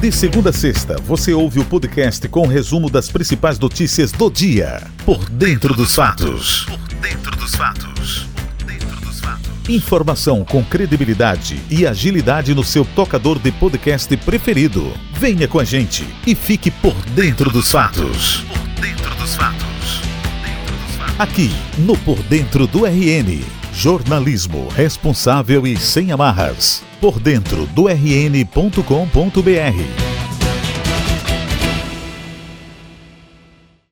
De segunda a sexta, você ouve o podcast com resumo das principais notícias do dia. Por dentro dos fatos. Por dentro dos fatos. Informação com credibilidade e agilidade no seu tocador de podcast preferido. Venha com a gente e fique por dentro dos fatos. Por dentro dos fatos. Aqui, no Por Dentro do RN. Jornalismo responsável e sem amarras. Por dentro do rn.com.br.